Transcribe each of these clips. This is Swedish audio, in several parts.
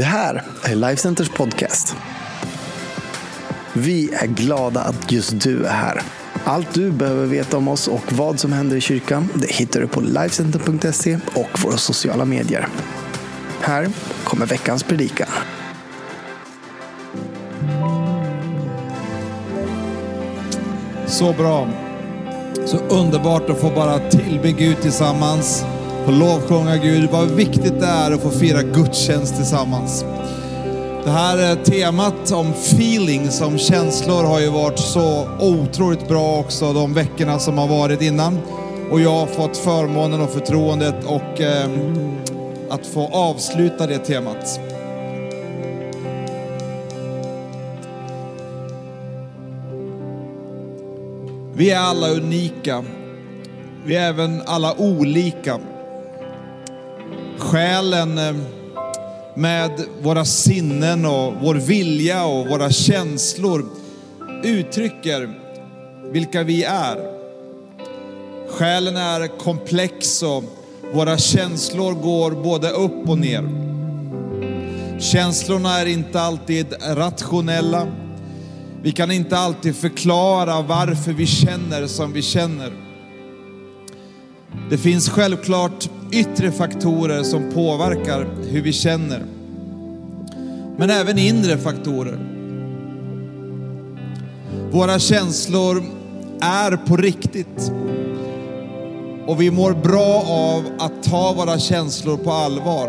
Det här är Lifecenters podcast. Vi är glada att just du är här. Allt du behöver veta om oss och vad som händer i kyrkan det hittar du på Lifecenter.se och våra sociala medier. Här kommer veckans predikan. Så bra. Så underbart att få bara tillbe Gud tillsammans. Få lovsjunga Gud. Vad viktigt det är att få fira gudstjänst tillsammans. Det här eh, temat om feelings, om känslor har ju varit så otroligt bra också de veckorna som har varit innan. Och jag har fått förmånen och förtroendet och eh, att få avsluta det temat. Vi är alla unika. Vi är även alla olika. Själen eh, med våra sinnen och vår vilja och våra känslor uttrycker vilka vi är. Själen är komplex och våra känslor går både upp och ner. Känslorna är inte alltid rationella. Vi kan inte alltid förklara varför vi känner som vi känner. Det finns självklart yttre faktorer som påverkar hur vi känner. Men även inre faktorer. Våra känslor är på riktigt. Och vi mår bra av att ta våra känslor på allvar.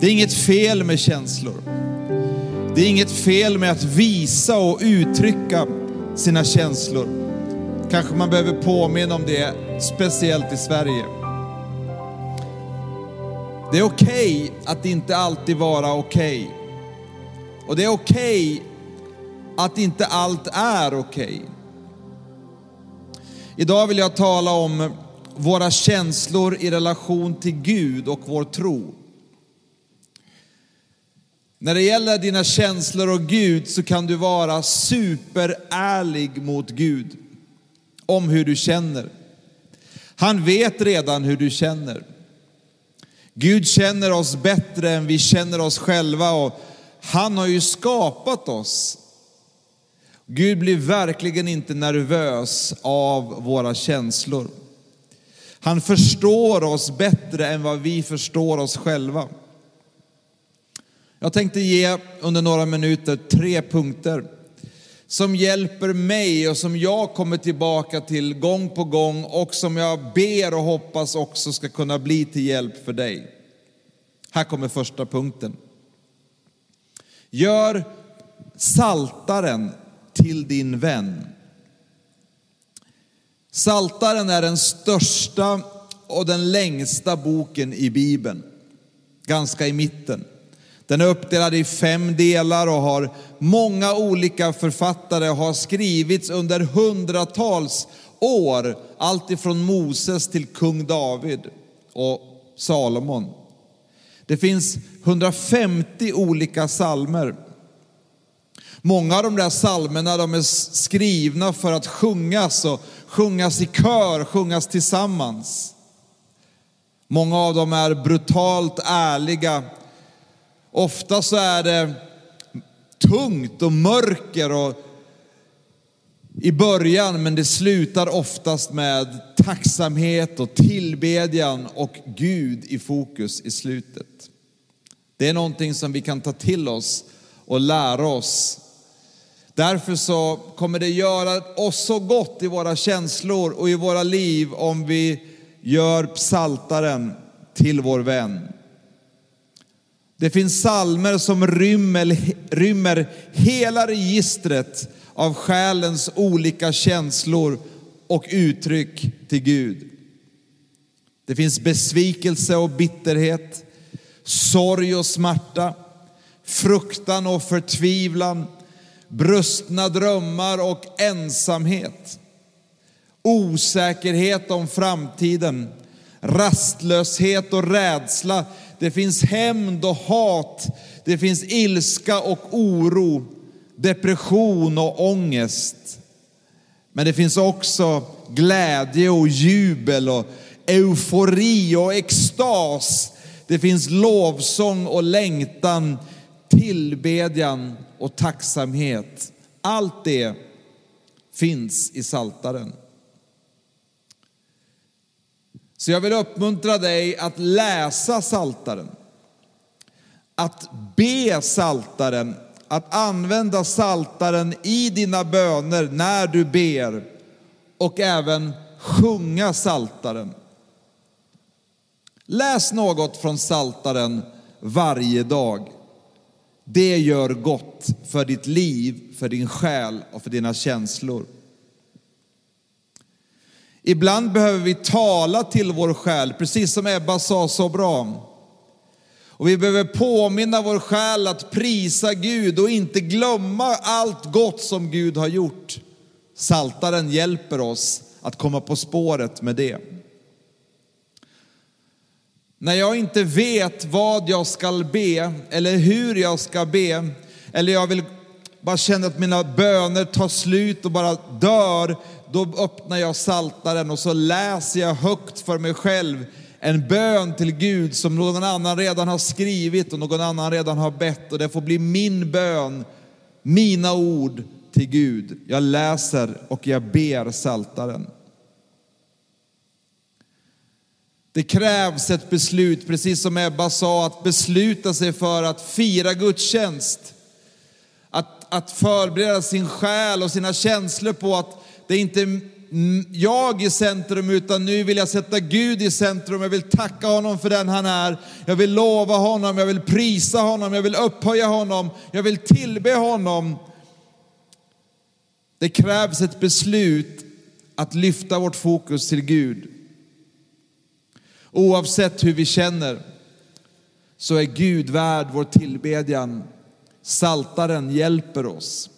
Det är inget fel med känslor. Det är inget fel med att visa och uttrycka sina känslor. Kanske man behöver påminna om det, speciellt i Sverige. Det är okej okay att inte alltid vara okej. Okay. Och det är okej okay att inte allt är okej. Idag vill jag tala om våra känslor i relation till Gud och vår tro. När det gäller dina känslor och Gud så kan du vara superärlig mot Gud om hur du känner. Han vet redan hur du känner. Gud känner oss bättre än vi känner oss själva och han har ju skapat oss. Gud blir verkligen inte nervös av våra känslor. Han förstår oss bättre än vad vi förstår oss själva. Jag tänkte ge under några minuter tre punkter som hjälper mig och som jag kommer tillbaka till gång på gång och som jag ber och hoppas också ska kunna bli till hjälp för dig. Här kommer första punkten. Gör saltaren till din vän. Saltaren är den största och den längsta boken i Bibeln, ganska i mitten. Den är uppdelad i fem delar och har många olika författare och har skrivits under hundratals år. Allt ifrån Moses till kung David och Salomon. Det finns 150 olika salmer. Många av de där salmerna de är skrivna för att sjungas och sjungas i kör, sjungas tillsammans. Många av dem är brutalt ärliga Ofta så är det tungt och mörker och i början, men det slutar oftast med tacksamhet och tillbedjan och Gud i fokus i slutet. Det är någonting som vi kan ta till oss och lära oss. Därför så kommer det göra oss så gott i våra känslor och i våra liv om vi gör psaltaren till vår vän. Det finns salmer som rymmer, rymmer hela registret av själens olika känslor och uttryck till Gud. Det finns besvikelse och bitterhet, sorg och smärta, fruktan och förtvivlan, brustna drömmar och ensamhet, osäkerhet om framtiden, rastlöshet och rädsla det finns hämnd och hat. Det finns ilska och oro, depression och ångest. Men det finns också glädje och jubel och eufori och extas. Det finns lovsång och längtan, tillbedjan och tacksamhet. Allt det finns i Saltaren. Så jag vill uppmuntra dig att läsa Saltaren, att be Saltaren, att använda Saltaren i dina böner när du ber och även sjunga Saltaren. Läs något från Saltaren varje dag. Det gör gott för ditt liv, för din själ och för dina känslor. Ibland behöver vi tala till vår själ, precis som Ebba sa så bra. Och vi behöver påminna vår själ att prisa Gud och inte glömma allt gott som Gud har gjort. Saltaren hjälper oss att komma på spåret med det. När jag inte vet vad jag ska be eller hur jag ska be, eller jag vill bara känna att mina böner tar slut och bara dör, då öppnar jag saltaren och så läser jag högt för mig själv en bön till Gud som någon annan redan har skrivit och någon annan redan har bett och det får bli min bön, mina ord till Gud. Jag läser och jag ber saltaren. Det krävs ett beslut, precis som Ebba sa, att besluta sig för att fira gudstjänst. Att, att förbereda sin själ och sina känslor på att det är inte jag i centrum, utan nu vill jag sätta Gud i centrum. Jag vill tacka honom för den han är. Jag vill lova honom, jag vill prisa honom, jag vill upphöja honom, jag vill tillbe honom. Det krävs ett beslut att lyfta vårt fokus till Gud. Oavsett hur vi känner så är Gud värd vår tillbedjan. Saltaren hjälper oss.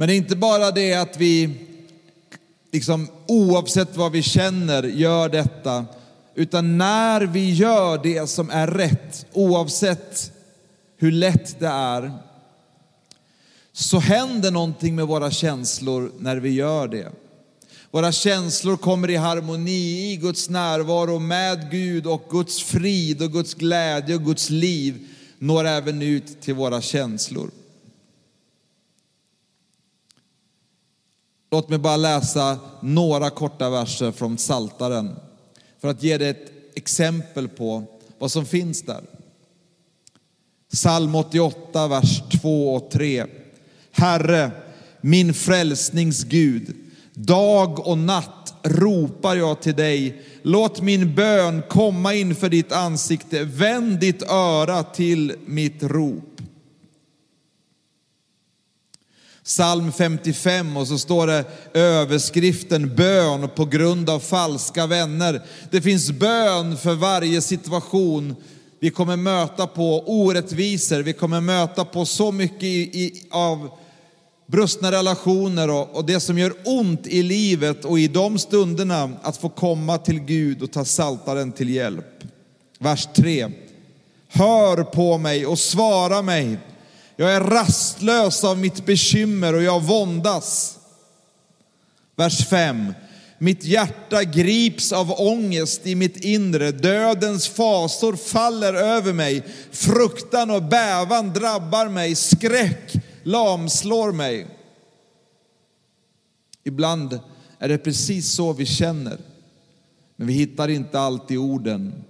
Men det är inte bara det att vi, liksom, oavsett vad vi känner, gör detta. Utan när vi gör det som är rätt, oavsett hur lätt det är, så händer någonting med våra känslor när vi gör det. Våra känslor kommer i harmoni i Guds närvaro med Gud och Guds frid och Guds glädje och Guds liv når även ut till våra känslor. Låt mig bara läsa några korta verser från Saltaren för att ge dig ett exempel på vad som finns där. Psalm 88, vers 2 och 3. Herre, min frälsnings Gud, dag och natt ropar jag till dig. Låt min bön komma inför ditt ansikte. Vänd ditt öra till mitt rop. Psalm 55 och så står det överskriften bön på grund av falska vänner. Det finns bön för varje situation vi kommer möta på orättvisor, vi kommer möta på så mycket i, i, av brustna relationer och, och det som gör ont i livet och i de stunderna att få komma till Gud och ta saltaren till hjälp. Vers 3. Hör på mig och svara mig jag är rastlös av mitt bekymmer och jag våndas. Vers 5. Mitt hjärta grips av ångest i mitt inre. Dödens fasor faller över mig. Fruktan och bävan drabbar mig. Skräck lamslår mig. Ibland är det precis så vi känner. Men vi hittar inte alltid orden.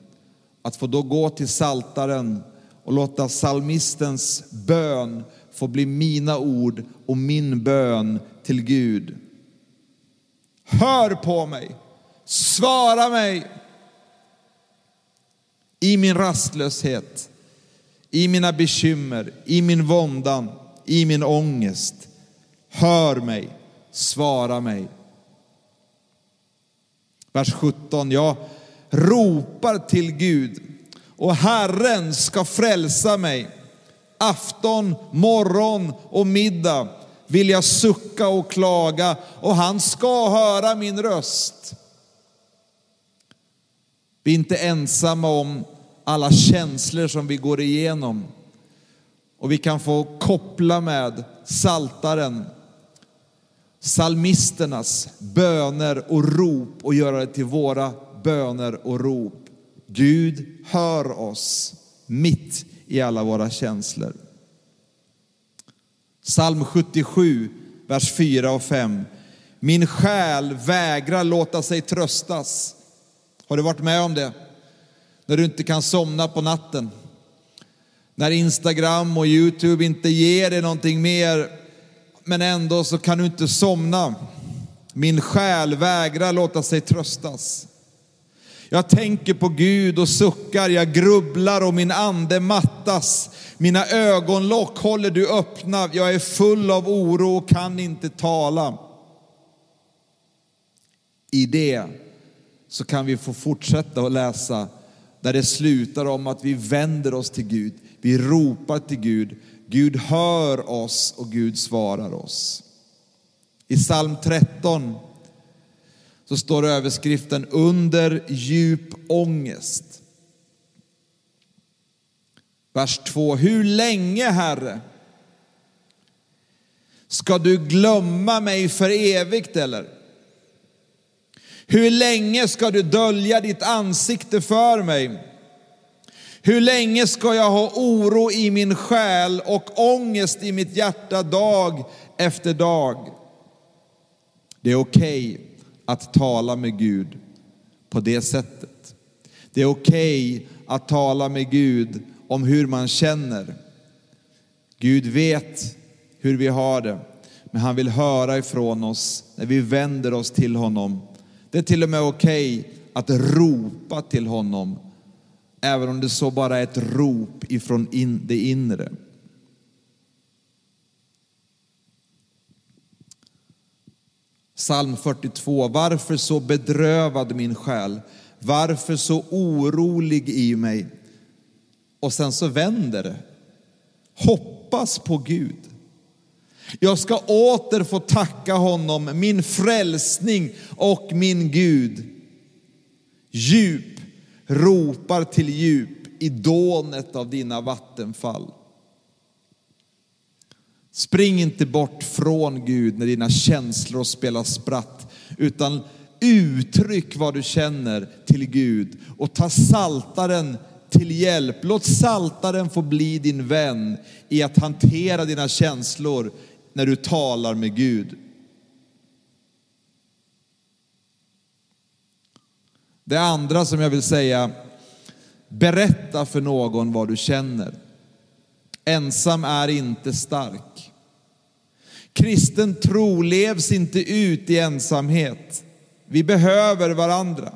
Att få då gå till saltaren och låta salmistens bön få bli mina ord och min bön till Gud. Hör på mig, svara mig i min rastlöshet, i mina bekymmer, i min våndan, i min ångest. Hör mig, svara mig. Vers 17, jag ropar till Gud och Herren ska frälsa mig. Afton, morgon och middag vill jag sucka och klaga och han ska höra min röst. Vi är inte ensamma om alla känslor som vi går igenom. Och vi kan få koppla med saltaren, salmisternas böner och rop och göra det till våra böner och rop. Gud hör oss mitt i alla våra känslor. Psalm 77, vers 4 och 5. Min själ vägrar låta sig tröstas. Har du varit med om det? När du inte kan somna på natten. När Instagram och Youtube inte ger dig någonting mer, men ändå så kan du inte somna. Min själ vägrar låta sig tröstas. Jag tänker på Gud och suckar, jag grubblar och min ande mattas. Mina ögonlock håller du öppna, jag är full av oro och kan inte tala. I det så kan vi få fortsätta att läsa där det slutar om att vi vänder oss till Gud, vi ropar till Gud, Gud hör oss och Gud svarar oss. I psalm 13 så står överskriften under djup ångest. Vers 2. Hur länge, Herre, ska du glömma mig för evigt eller? Hur länge ska du dölja ditt ansikte för mig? Hur länge ska jag ha oro i min själ och ångest i mitt hjärta dag efter dag? Det är okej okay att tala med Gud på det sättet. Det är okej okay att tala med Gud om hur man känner. Gud vet hur vi har det, men han vill höra ifrån oss när vi vänder oss till honom. Det är till och med okej okay att ropa till honom, även om det så bara är ett rop ifrån in, det inre. Psalm 42. Varför så bedrövad min själ? Varför så orolig i mig? Och sen så vänder det. Hoppas på Gud. Jag ska åter få tacka honom, min frälsning och min Gud. Djup ropar till djup i dånet av dina vattenfall. Spring inte bort från Gud när dina känslor spelar spratt, utan uttryck vad du känner till Gud och ta saltaren till hjälp. Låt saltaren få bli din vän i att hantera dina känslor när du talar med Gud. Det andra som jag vill säga, berätta för någon vad du känner. Ensam är inte stark. Kristen tro levs inte ut i ensamhet. Vi behöver varandra.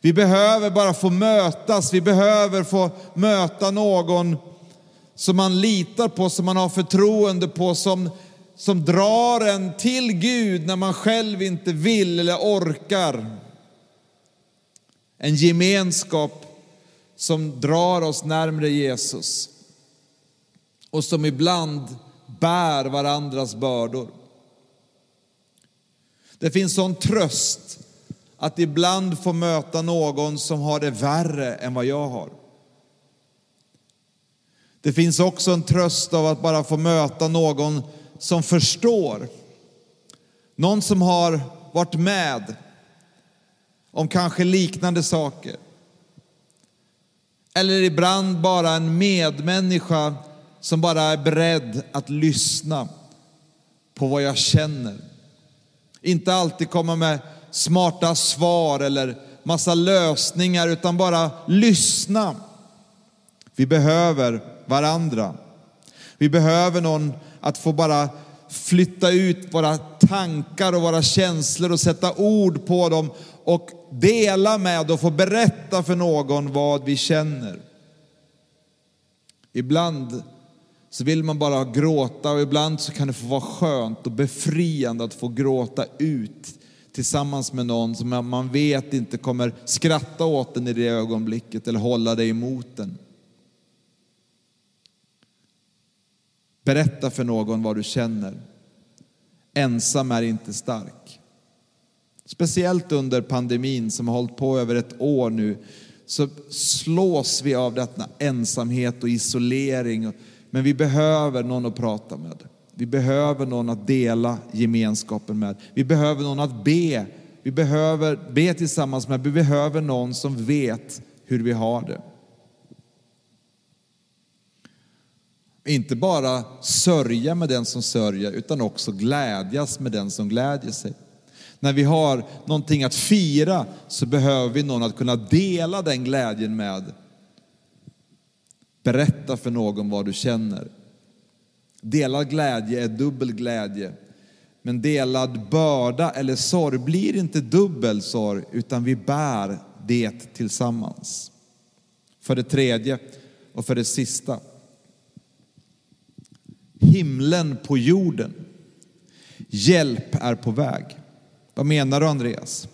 Vi behöver bara få mötas, vi behöver få möta någon som man litar på, som man har förtroende på, som, som drar en till Gud när man själv inte vill eller orkar. En gemenskap som drar oss närmre Jesus och som ibland bär varandras bördor. Det finns sån tröst att ibland få möta någon som har det värre än vad jag har. Det finns också en tröst av att bara få möta någon som förstår. Någon som har varit med om kanske liknande saker. Eller ibland bara en medmänniska som bara är beredd att lyssna på vad jag känner. Inte alltid komma med smarta svar eller massa lösningar, utan bara lyssna. Vi behöver varandra. Vi behöver någon att få bara flytta ut våra tankar och våra känslor och sätta ord på dem och dela med och få berätta för någon vad vi känner. Ibland så vill man bara gråta och ibland så kan det få vara skönt och befriande att få gråta ut tillsammans med någon som man vet inte kommer skratta åt den i det ögonblicket eller hålla dig emot den. Berätta för någon vad du känner. Ensam är inte stark. Speciellt under pandemin som har hållit på över ett år nu så slås vi av denna ensamhet och isolering men vi behöver någon att prata med. Vi behöver någon att dela gemenskapen med. Vi behöver någon att be Vi behöver be tillsammans med, vi behöver någon som vet hur vi har det. Inte bara sörja med den som sörjer, utan också glädjas med den som glädjer sig. När vi har någonting att fira så behöver vi någon att kunna dela den glädjen med. Berätta för någon vad du känner. Delad glädje är dubbel glädje. Men delad börda eller sorg blir inte dubbel sorg, utan vi bär det tillsammans. För det tredje och för det sista. Himlen på jorden. Hjälp är på väg. Vad menar du Andreas?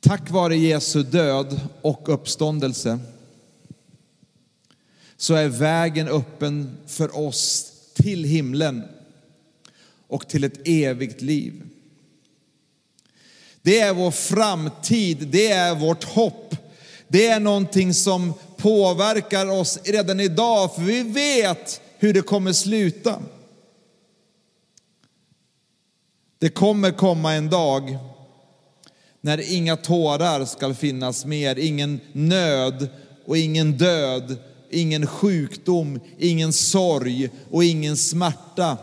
Tack vare Jesu död och uppståndelse så är vägen öppen för oss till himlen och till ett evigt liv. Det är vår framtid, det är vårt hopp. Det är någonting som påverkar oss redan idag, för vi vet hur det kommer sluta. Det kommer komma en dag när inga tårar ska finnas mer, ingen nöd och ingen död, ingen sjukdom, ingen sorg och ingen smärta.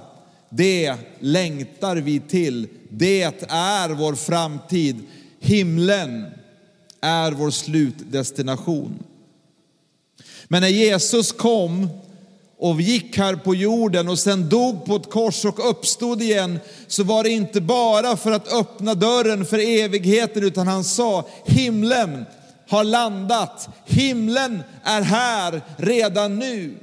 Det längtar vi till. Det är vår framtid. Himlen är vår slutdestination. Men när Jesus kom och gick här på jorden och sen dog på ett kors och uppstod igen så var det inte bara för att öppna dörren för evigheten utan han sa himlen har landat, himlen är här redan nu.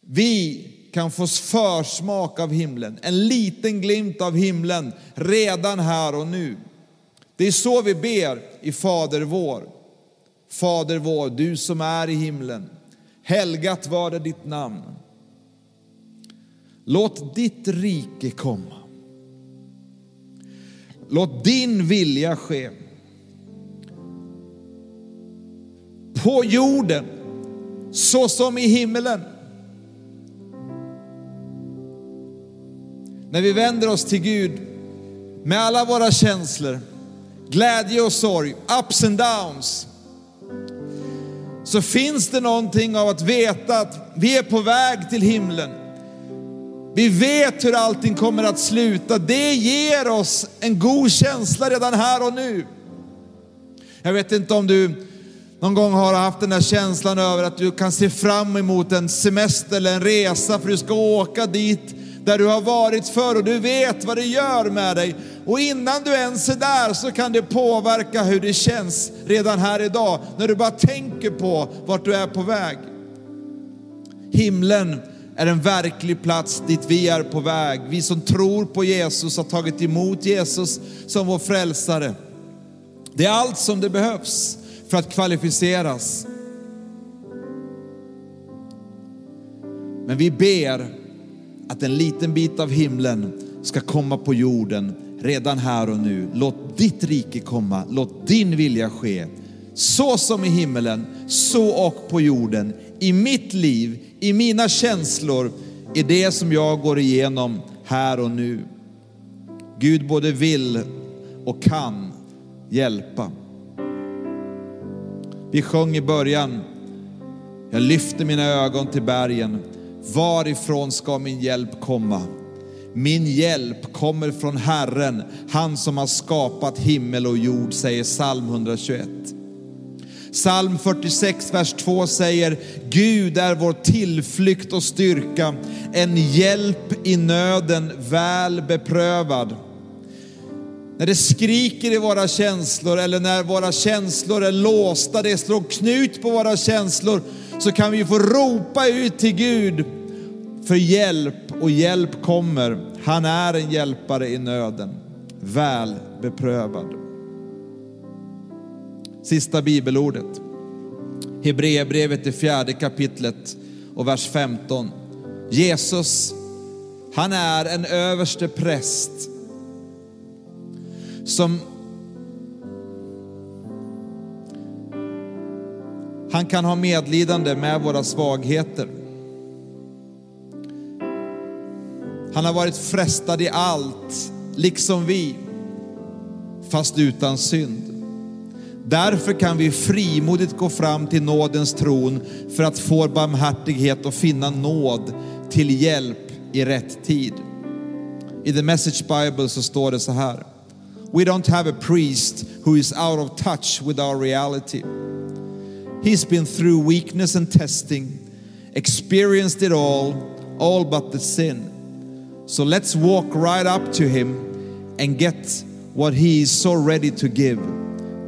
Vi kan få försmak av himlen, en liten glimt av himlen redan här och nu. Det är så vi ber i Fader vår. Fader vår, du som är i himlen. Helgat var det ditt namn. Låt ditt rike komma. Låt din vilja ske. På jorden så som i himmelen. När vi vänder oss till Gud med alla våra känslor, glädje och sorg, ups and downs, så finns det någonting av att veta att vi är på väg till himlen. Vi vet hur allting kommer att sluta. Det ger oss en god känsla redan här och nu. Jag vet inte om du någon gång har haft den där känslan över att du kan se fram emot en semester eller en resa för du ska åka dit där du har varit förr och du vet vad det gör med dig. Och innan du ens är där så kan det påverka hur det känns redan här idag när du bara tänker på vart du är på väg. Himlen är en verklig plats dit vi är på väg. Vi som tror på Jesus har tagit emot Jesus som vår frälsare. Det är allt som det behövs för att kvalificeras. Men vi ber att en liten bit av himlen ska komma på jorden redan här och nu. Låt ditt rike komma, låt din vilja ske. Så som i himmelen, så och på jorden. I mitt liv, i mina känslor, i det som jag går igenom här och nu. Gud både vill och kan hjälpa. Vi sjöng i början, jag lyfter mina ögon till bergen. Varifrån ska min hjälp komma? Min hjälp kommer från Herren, han som har skapat himmel och jord, säger psalm 121. Psalm 46, vers 2 säger, Gud är vår tillflykt och styrka, en hjälp i nöden väl beprövad. När det skriker i våra känslor eller när våra känslor är låsta, det slår knut på våra känslor, så kan vi få ropa ut till Gud för hjälp och hjälp kommer. Han är en hjälpare i nöden, väl beprövad. Sista bibelordet. Hebreerbrevet i fjärde kapitlet och vers 15. Jesus, han är en överste präst som han kan ha medlidande med våra svagheter. Han har varit frestad i allt, liksom vi, fast utan synd. Därför kan vi frimodigt gå fram till nådens tron för att få barmhärtighet och finna nåd till hjälp i rätt tid. I the message bible så står det så här. We don't have a priest who is out of touch with our reality. He's been through weakness and testing, experienced it all, all but the sin. So let's walk right up to him and get what he is so ready to give.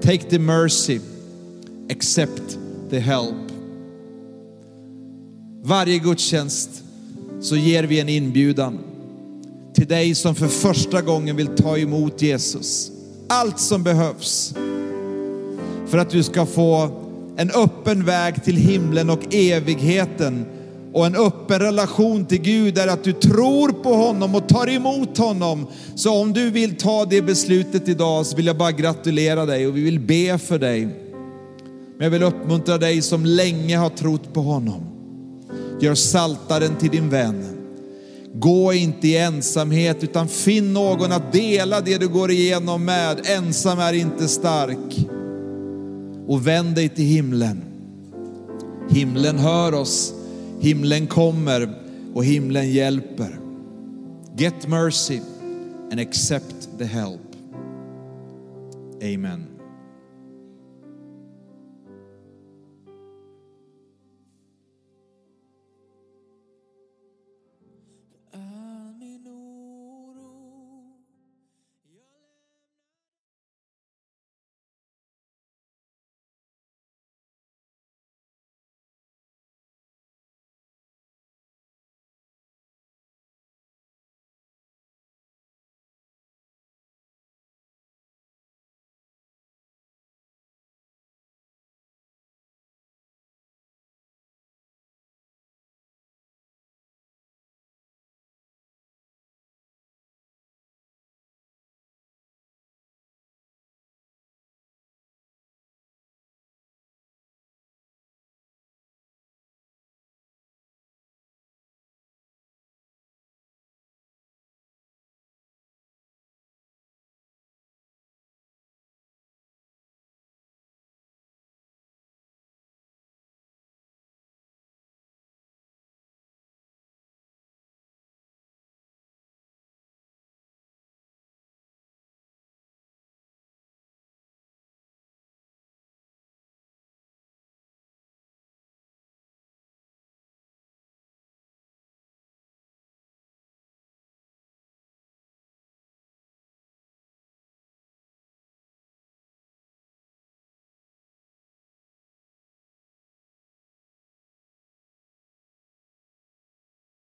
Take the mercy, accept the help. Varje gudstjänst så ger vi en inbjudan till dig som för första gången vill ta emot Jesus. Allt som behövs för att du ska få en öppen väg till himlen och evigheten och en öppen relation till Gud är att du tror på honom och tar emot honom. Så om du vill ta det beslutet idag så vill jag bara gratulera dig och vi vill be för dig. Men jag vill uppmuntra dig som länge har trott på honom. Gör saltaren till din vän. Gå inte i ensamhet utan finn någon att dela det du går igenom med. Ensam är inte stark. Och vänd dig till himlen. Himlen hör oss, himlen kommer och himlen hjälper. Get mercy and accept the help. Amen.